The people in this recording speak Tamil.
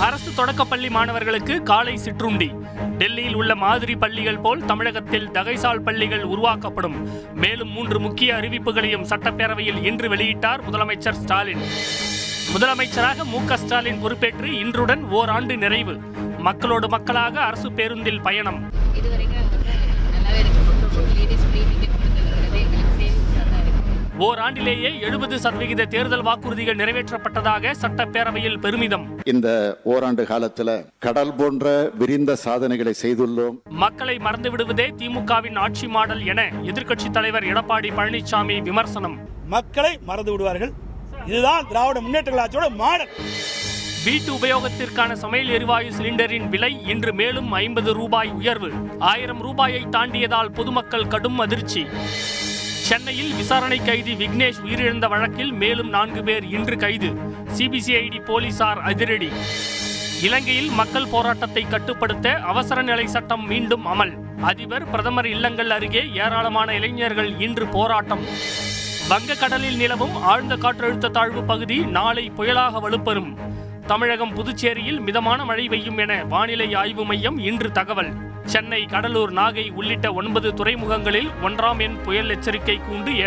அரசு தொடக்கப்பள்ளி மாணவர்களுக்கு காலை சிற்றுண்டி. டெல்லியில் உள்ள மாதிரி பள்ளிகள் போல் தமிழகத்தில் தகைசால் பள்ளிகள் உருவாக்கப்படும். மேலும் மூன்று முக்கிய அறிவிப்புகளையும் சட்டப்பேரவையில் இன்று வெளியிட்டார் முதலமைச்சர் ஸ்டாலின். முதலமைச்சராக மு ஸ்டாலின் பொறுப்பேற்று இன்றுடன் ஓராண்டு நிறைவு. மக்களோடு மக்களாக அரசு பேருந்தில் பயணம். இதுவரைக்கும் ஓராண்டிலேயே எழுபது சதவிகித தேர்தல் வாக்குறுதிகள் நிறைவேற்றப்பட்டதாக சட்டப்பேரவையில் பெருமிதம். இந்த ஓராண்டு காலத்துல கடல் போன்ற விரிந்த சாதனைகளை செய்துள்ளோம். மக்களை மறந்து விடுவதே திமுகவின் ஆட்சி மாடல் என எதிர்க்கட்சித் தலைவர் எடப்பாடி பழனிசாமி விமர்சனம். மக்களை மறந்து விடுவார்கள் இதுதான் திராவிட முன்னேற்ற கழகத்தோட மாடல். வீட்டு உபயோகத்திற்கான சமையல் எரிவாயு சிலிண்டரின் விலை இன்று மேலும் ஐம்பது ரூபாய் உயர்வு. ஆயிரம் ரூபாயை தாண்டியதால் பொதுமக்கள் கடும் அதிர்ச்சி. சென்னையில் விசாரணை கைதி விக்னேஷ் உயிரிழந்த வழக்கில் மேலும் நான்கு பேர் இன்று கைது. சிபிசிஐடி போலீசார் அதிரடி. இலங்கையில் மக்கள் போராட்டத்தை கட்டுப்படுத்த அவசர நிலை சட்டம் மீண்டும் அமல். அதிபர் பிரதமர் இல்லங்கள் அருகே ஏராளமான இளைஞர்கள் இன்று போராட்டம். வங்கக்கடலில் நிலவும் ஆழ்ந்த காற்றழுத்த தாழ்வு பகுதி நாளை புயலாக வலுப்பெறும். தமிழகம் புதுச்சேரியில் மிதமான மழை பெய்யும் என வானிலை ஆய்வு மையம் இன்று தகவல். சென்னை கடலூர் நாகை உள்ளிட்ட ஒன்பது துறைமுகங்களில் ஒன்றாம் எண் புயல் எச்சரிக்கை கூண்டு